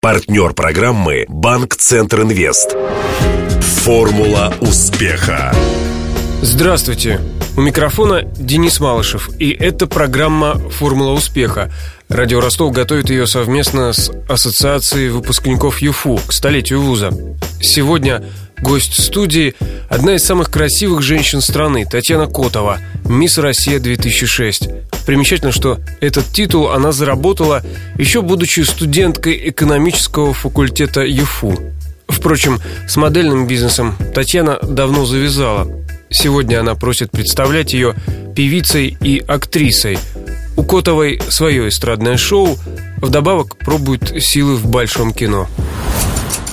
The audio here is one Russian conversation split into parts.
Партнер программы «Банк Центр Инвест». Формула успеха. Здравствуйте. У микрофона Денис Малышев, и это программа «Формула успеха». Радио Ростов готовит ее совместно с Ассоциацией выпускников ЮФУ к столетию вуза. Сегодня гость студии – одна из самых красивых женщин страны, Татьяна Котова, «Мисс Россия-2006». Примечательно, что этот титул она заработала еще будучи студенткой экономического факультета ЮФУ. Впрочем, с модельным бизнесом Татьяна давно завязала. Сегодня она просит представлять ее певицей и актрисой. У Котовой свое эстрадное шоу, вдобавок пробует силы в большом кино.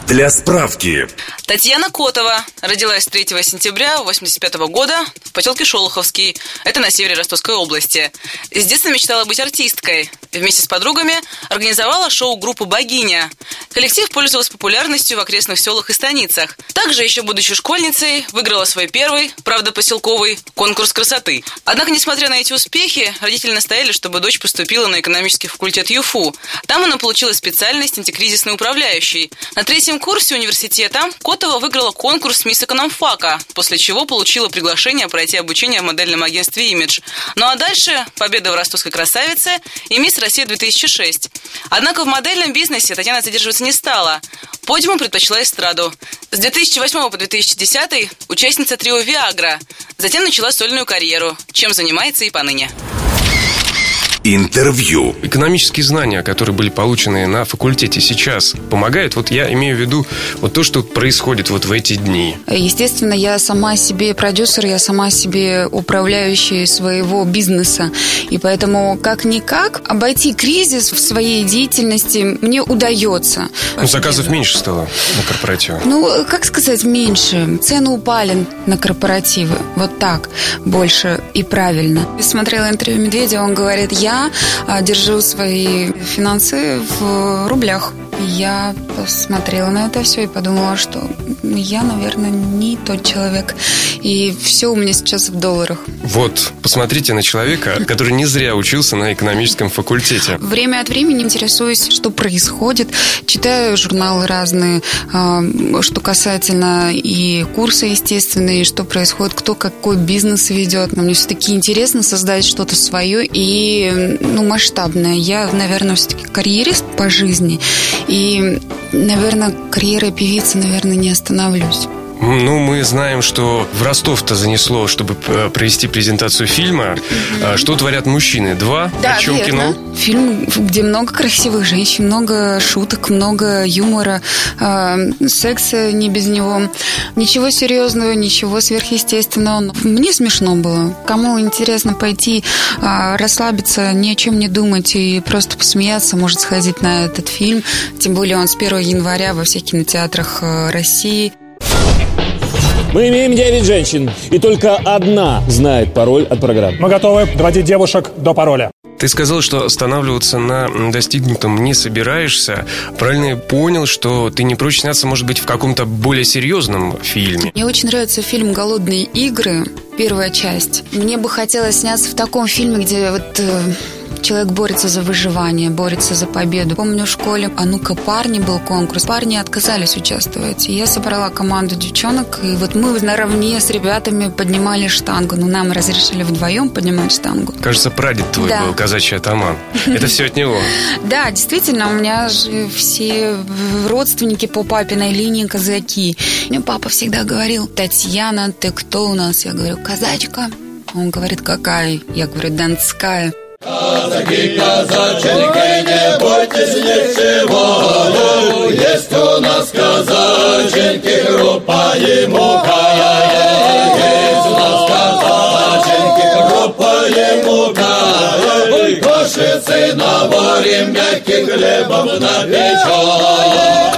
Для справки. Татьяна Котова родилась 3 сентября 1985 года в поселке Шолоховский. Это на севере Ростовской области. С детства мечтала быть артисткой. Вместе с подругами организовала шоу-группу «Богиня». Коллектив пользовался популярностью в окрестных селах и станицах. Также, еще будучи школьницей, выиграла свой первый, правда поселковый, конкурс красоты. Однако, несмотря на эти успехи, родители настояли, чтобы дочь поступила на экономический факультет ЮФУ. Там она получила специальность антикризисный управляющий. На третьем курсе университета Котова выиграла конкурс «Мисс Экономфака», после чего получила приглашение пройти обучение в модельном агентстве «Имидж». Ну а дальше победа в «Ростовской красавице» и «Мисс Россия-2006». Однако в модельном бизнесе Татьяна задерживаться не стала. Подиуму предпочла эстраду. С 2008 по 2010 участница трио «Виагра». Затем начала сольную карьеру, чем занимается и поныне. Интервью. Экономические знания, которые были получены на факультете сейчас, помогают? Вот я имею в виду вот то, что происходит вот в эти дни. Естественно, я сама себе продюсер, я сама себе управляющая своего бизнеса. И поэтому, как-никак, обойти кризис в своей деятельности мне удается. Ну, заказов меньше стало на корпоративе. Ну, как сказать, меньше. Цены упали на корпоративы. Вот так больше и правильно. Я смотрела интервью Медведя, он говорит, я а, держу свои финансы в рублях. Я посмотрела на это все и подумала, что я, наверное, не тот человек. И все у меня сейчас в долларах. Вот, посмотрите на человека, который не зря учился на экономическом факультете. Время от времени интересуюсь, что происходит. Читаю журналы разные, а, что касательно и курса, естественно, и что происходит, кто какой бизнес ведет. Но мне все-таки интересно создать что-то свое и ну, масштабное. Я, наверное, все-таки карьерист по жизни. И, наверное, карьера певицы, наверное, не остановлюсь. Ну, мы знаем, что в Ростов-то занесло, чтобы э, провести презентацию фильма. Mm-hmm. Что творят мужчины? Два? Да, О чем верно. кино? Фильм, где много красивых женщин, много шуток, много юмора, э, секса не без него. Ничего серьезного, ничего сверхъестественного. Мне смешно было. Кому интересно пойти э, расслабиться, ни о чем не думать и просто посмеяться, может сходить на этот фильм. Тем более он с 1 января во всех кинотеатрах э, России. Мы имеем 9 женщин, и только одна знает пароль от программы. Мы готовы доводить девушек до пароля. Ты сказал, что останавливаться на достигнутом не собираешься. Правильно я понял, что ты не прочь сняться, может быть, в каком-то более серьезном фильме? Мне очень нравится фильм «Голодные игры», первая часть. Мне бы хотелось сняться в таком фильме, где вот э, человек борется за выживание, борется за победу. Помню в школе «А ну-ка, парни» был конкурс. Парни отказались участвовать. И я собрала команду девчонок, и вот мы наравне с ребятами поднимали штангу. Ну, нам разрешили вдвоем поднимать штангу. Кажется, прадед твой Да. был казачий атаман. Это все от него. Да, действительно, у меня же все родственники по папиной линии казаки. Мне папа всегда говорил, Татьяна, ты кто у нас? Я говорю, казачка. Он говорит, какая? Я говорю, донская. Кто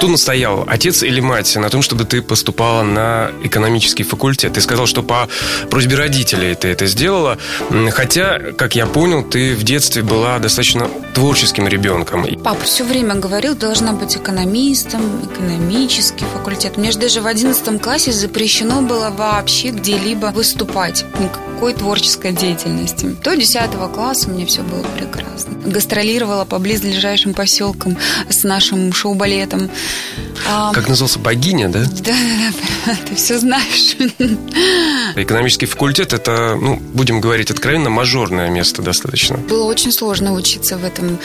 Кто настоял, отец или мать, на том, чтобы ты поступала на экономический факультет? Ты сказал, что по просьбе родителей ты это сделала, хотя, как я понял, ты в детстве была достаточно творческим ребенком. Папа все время говорил, должна быть экономистом, экономический факультет. Мне же даже в одиннадцатом классе запрещено было вообще где-либо выступать. Никакой творческой деятельности. До 10 класса мне все было прекрасно. Гастролировала по близлежащим поселкам с нашим шоу-балетом. Как назывался? Богиня, да? Да, да, да, ты все знаешь. Экономический факультет это, ну, будем говорить откровенно, мажорное место достаточно. Было очень сложно учиться в этом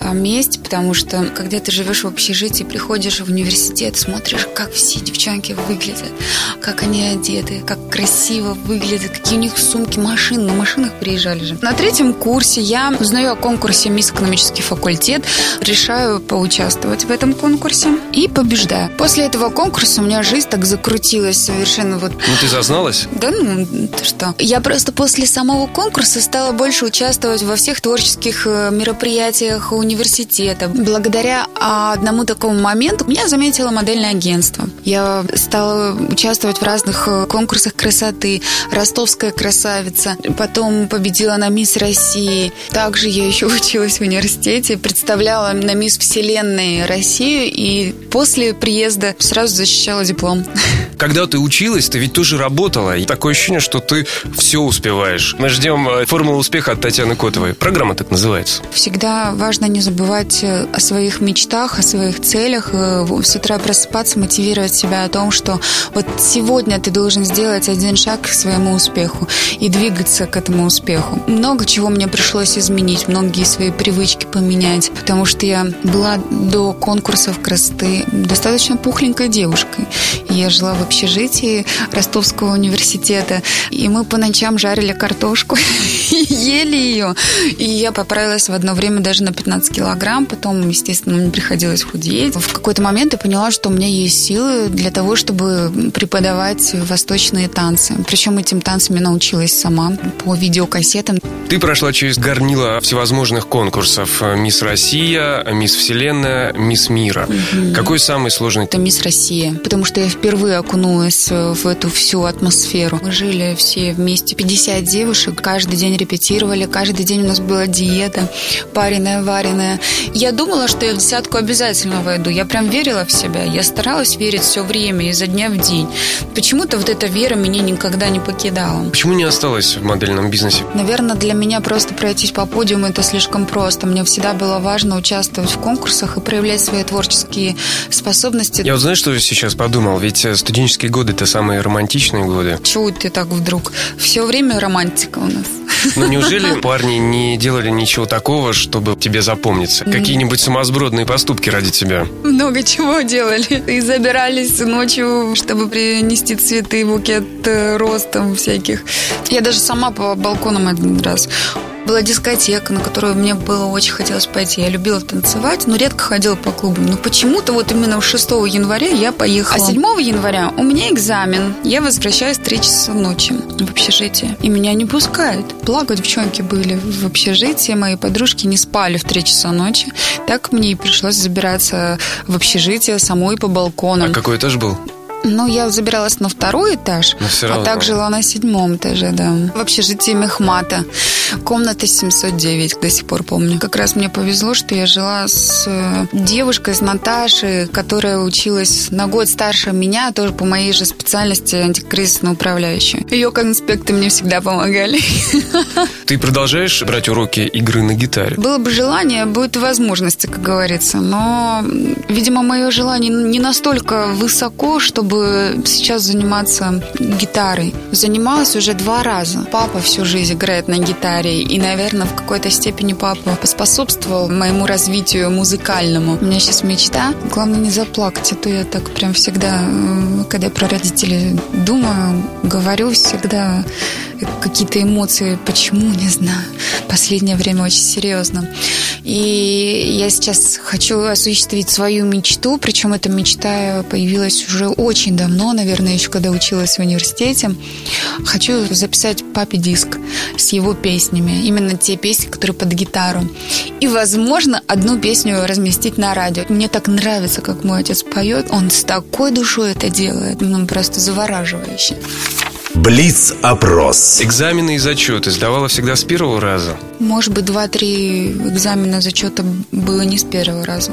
а, месте, потому что когда ты живешь в общежитии, приходишь в университет, смотришь, как все девчонки выглядят, как они одеты, как красиво выглядят, какие у них сумки, машины, на машинах приезжали же. На третьем курсе я узнаю о конкурсе «Мисс экономический факультет», решаю поучаствовать в этом конкурсе и побеждаю. После этого конкурса у меня жизнь так закрутилась совершенно вот... Ну, ты зазналась? Да ну, ты что. Я просто после самого конкурса стала больше участвовать во всех творческих э, мероприятиях университета. Благодаря одному такому моменту меня заметило модельное агентство. Я стала участвовать в разных э, конкурсах красоты. Ростовская красавица. Потом победила на Мисс России. Также я еще училась в университете, представляла на Мисс Вселенной Россию и после приезда сразу защищала диплом. Когда ты училась, ты ведь тоже работала. И такое ощущение, что ты все успеваешь. Мы ждем э, формулу успеха от Татьяны Котовой. Программа так называется. Всегда важно не забывать э, о своих мечтах, о своих целях. С утра просыпаться, мотивировать себя о том, что вот сегодня ты должен сделать один шаг к своему успеху и двигаться к этому успеху. Много чего мне пришлось изменить, многие свои привычки поменять, потому что я была до конкурсов красоты достаточно пухленькой девушкой. Я жила в общежитии Ростовского университета, и мы по ночам жарили картошку ели ее. И я поправилась в одно время даже на 15 килограмм, потом, естественно, мне приходилось худеть. В какой-то момент я поняла, что у меня есть силы для того, чтобы преподавать восточные танцы. Причем этим танцам я научилась сама по видеокассетам. Ты прошла через горнило всевозможных конкурсов. Мисс Россия, Мисс Вселенная, Мисс Мира. Угу. Какой самый сложный? Это Мисс Россия, потому что я впервые окунулась в эту всю атмосферу. Мы жили все вместе, 50 девушек, каждый день репетировали, каждый день у нас была диета, пареная, вареная. Я думала, что я в десятку обязательно войду. Я прям верила в себя. Я старалась верить все время, изо дня в день. Почему-то вот эта вера меня никогда не покидала. Почему не осталась в модельном бизнесе? Наверное, для меня просто пройтись по подиуму это слишком просто. Мне всегда было важно участвовать в конкурсах и проявлять свои творческие способности. Я вот знаешь, что сейчас подумал? Ведь э, студенческие годы это самые романтичные годы. Чего ты так вдруг? Все время романтика у нас. Ну неужели парни не делали ничего такого, чтобы тебе запомниться? Какие-нибудь сумасбродные поступки ради тебя? Много чего делали. И забирались ночью, чтобы принести цветы, букет э, роз там всяких. Я даже сама по балконам один раз была дискотека, на которую мне было очень хотелось пойти. Я любила танцевать, но редко ходила по клубам. Но почему-то вот именно 6 января я поехала. А 7 января у меня экзамен. Я возвращаюсь в 3 часа ночи в общежитие. И меня не пускают. Благо, девчонки были в общежитии, мои подружки не спали в 3 часа ночи. Так мне и пришлось забираться в общежитие самой по балконам. А какой этаж был? Ну, я забиралась на второй этаж, а так жила на седьмом этаже, да. В общежитии Мехмата. Комната 709, до сих пор помню. Как раз мне повезло, что я жила с э, девушкой, с Наташей, которая училась на год старше меня, тоже по моей же специальности антикризисной управляющей. Ее конспекты мне всегда помогали. Ты продолжаешь брать уроки игры на гитаре? Было бы желание, будет возможности, как говорится. Но, видимо, мое желание не настолько высоко, чтобы сейчас заниматься гитарой. Занималась уже два раза. Папа всю жизнь играет на гитаре. И, наверное, в какой-то степени папа поспособствовал моему развитию музыкальному. У меня сейчас мечта. Главное не заплакать, а то я так прям всегда, э, когда про родителей думаю, говорю всегда какие-то эмоции. Почему, не знаю. Последнее время очень серьезно. И я сейчас хочу осуществить свою мечту, причем эта мечта появилась уже очень очень давно, наверное, еще когда училась в университете. Хочу записать папе диск с его песнями. Именно те песни, которые под гитару. И, возможно, одну песню разместить на радио. Мне так нравится, как мой отец поет. Он с такой душой это делает. Ну, просто завораживающе. Блиц-опрос. Экзамены и зачеты сдавала всегда с первого раза? Может быть, два-три экзамена зачета было не с первого раза.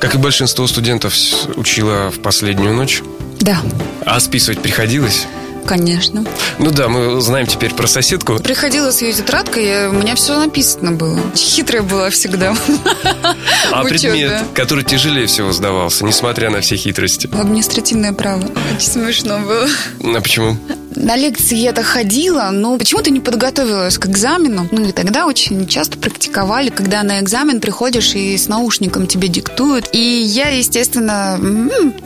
Как и большинство студентов, учила в последнюю ночь? Да. А списывать приходилось? Конечно. Ну да, мы знаем теперь про соседку. Приходила с ее тетрадкой, у меня все написано было. Хитрая была всегда. А предмет, который тяжелее всего сдавался, несмотря на все хитрости? Административное право. Очень смешно было. А почему? На лекции я-то ходила, но почему-то не подготовилась к экзамену. Ну и тогда очень часто практиковали, когда на экзамен приходишь и с наушником тебе диктуют. И я, естественно,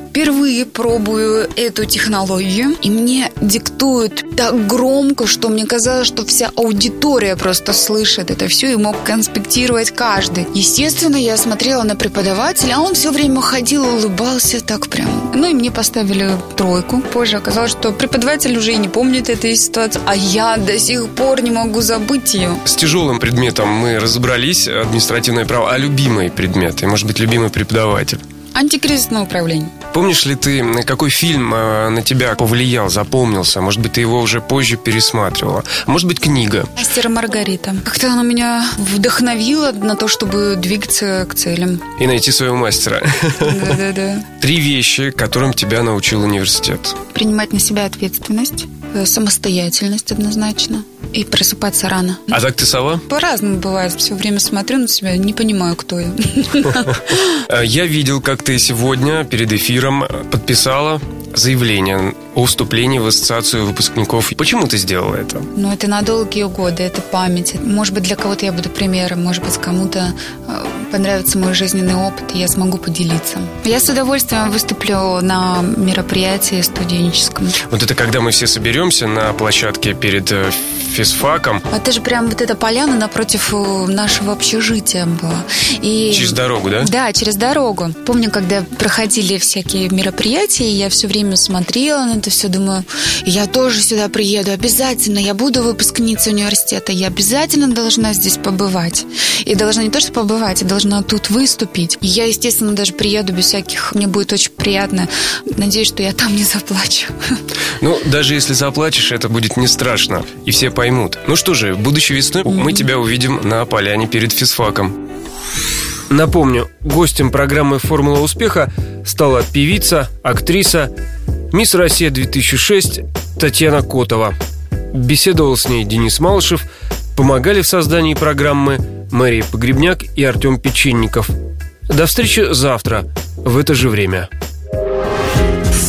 впервые пробую эту технологию, и мне диктуют так громко, что мне казалось, что вся аудитория просто слышит это все и мог конспектировать каждый. Естественно, я смотрела на преподавателя, а он все время ходил, улыбался так прям. Ну и мне поставили тройку. Позже оказалось, что преподаватель уже и не помнит этой ситуации, а я до сих пор не могу забыть ее. С тяжелым предметом мы разобрались, административное право, а любимый предмет, и, может быть, любимый преподаватель? Антикризисное управление. Помнишь ли ты, какой фильм э, на тебя повлиял, запомнился? Может быть, ты его уже позже пересматривала? Может быть, книга? Мастер и Маргарита. Как-то она меня вдохновила на то, чтобы двигаться к целям. И найти своего мастера. Да-да-да. Три вещи, которым тебя научил университет. Принимать на себя ответственность, э, самостоятельность однозначно и просыпаться рано. А так ты сова? По-разному бывает. Все время смотрю на себя, не понимаю, кто я. Э, я видел, как ты сегодня перед эфиром подписала заявление о вступлении в ассоциацию выпускников. Почему ты сделала это? Ну, это на долгие годы, это память. Может быть, для кого-то я буду примером, может быть, кому-то э, понравится мой жизненный опыт, и я смогу поделиться. Я с удовольствием выступлю на мероприятии студенческом. Вот это когда мы все соберемся на площадке перед э, физфаком. Это же прям вот эта поляна напротив э, нашего общежития была. И... Через дорогу, да? Да, через дорогу. Помню, когда проходили всякие мероприятия, я все время смотрела на это все, думаю, я тоже сюда приеду, обязательно, я буду выпускницей университета, я обязательно должна здесь побывать. И должна не то, что побывать, я должна тут выступить. И я, естественно, даже приеду без всяких, мне будет очень приятно. Надеюсь, что я там не заплачу. Ну, даже если заплачешь, это будет не страшно, и все поймут. Ну что же, будущей весной mm-hmm. мы тебя увидим на поляне перед физфаком. Напомню, гостем программы «Формула успеха» стала певица, актриса, мисс Россия 2006 Татьяна Котова. Беседовал с ней Денис Малышев, помогали в создании программы Мария Погребняк и Артем Печенников. До встречи завтра в это же время.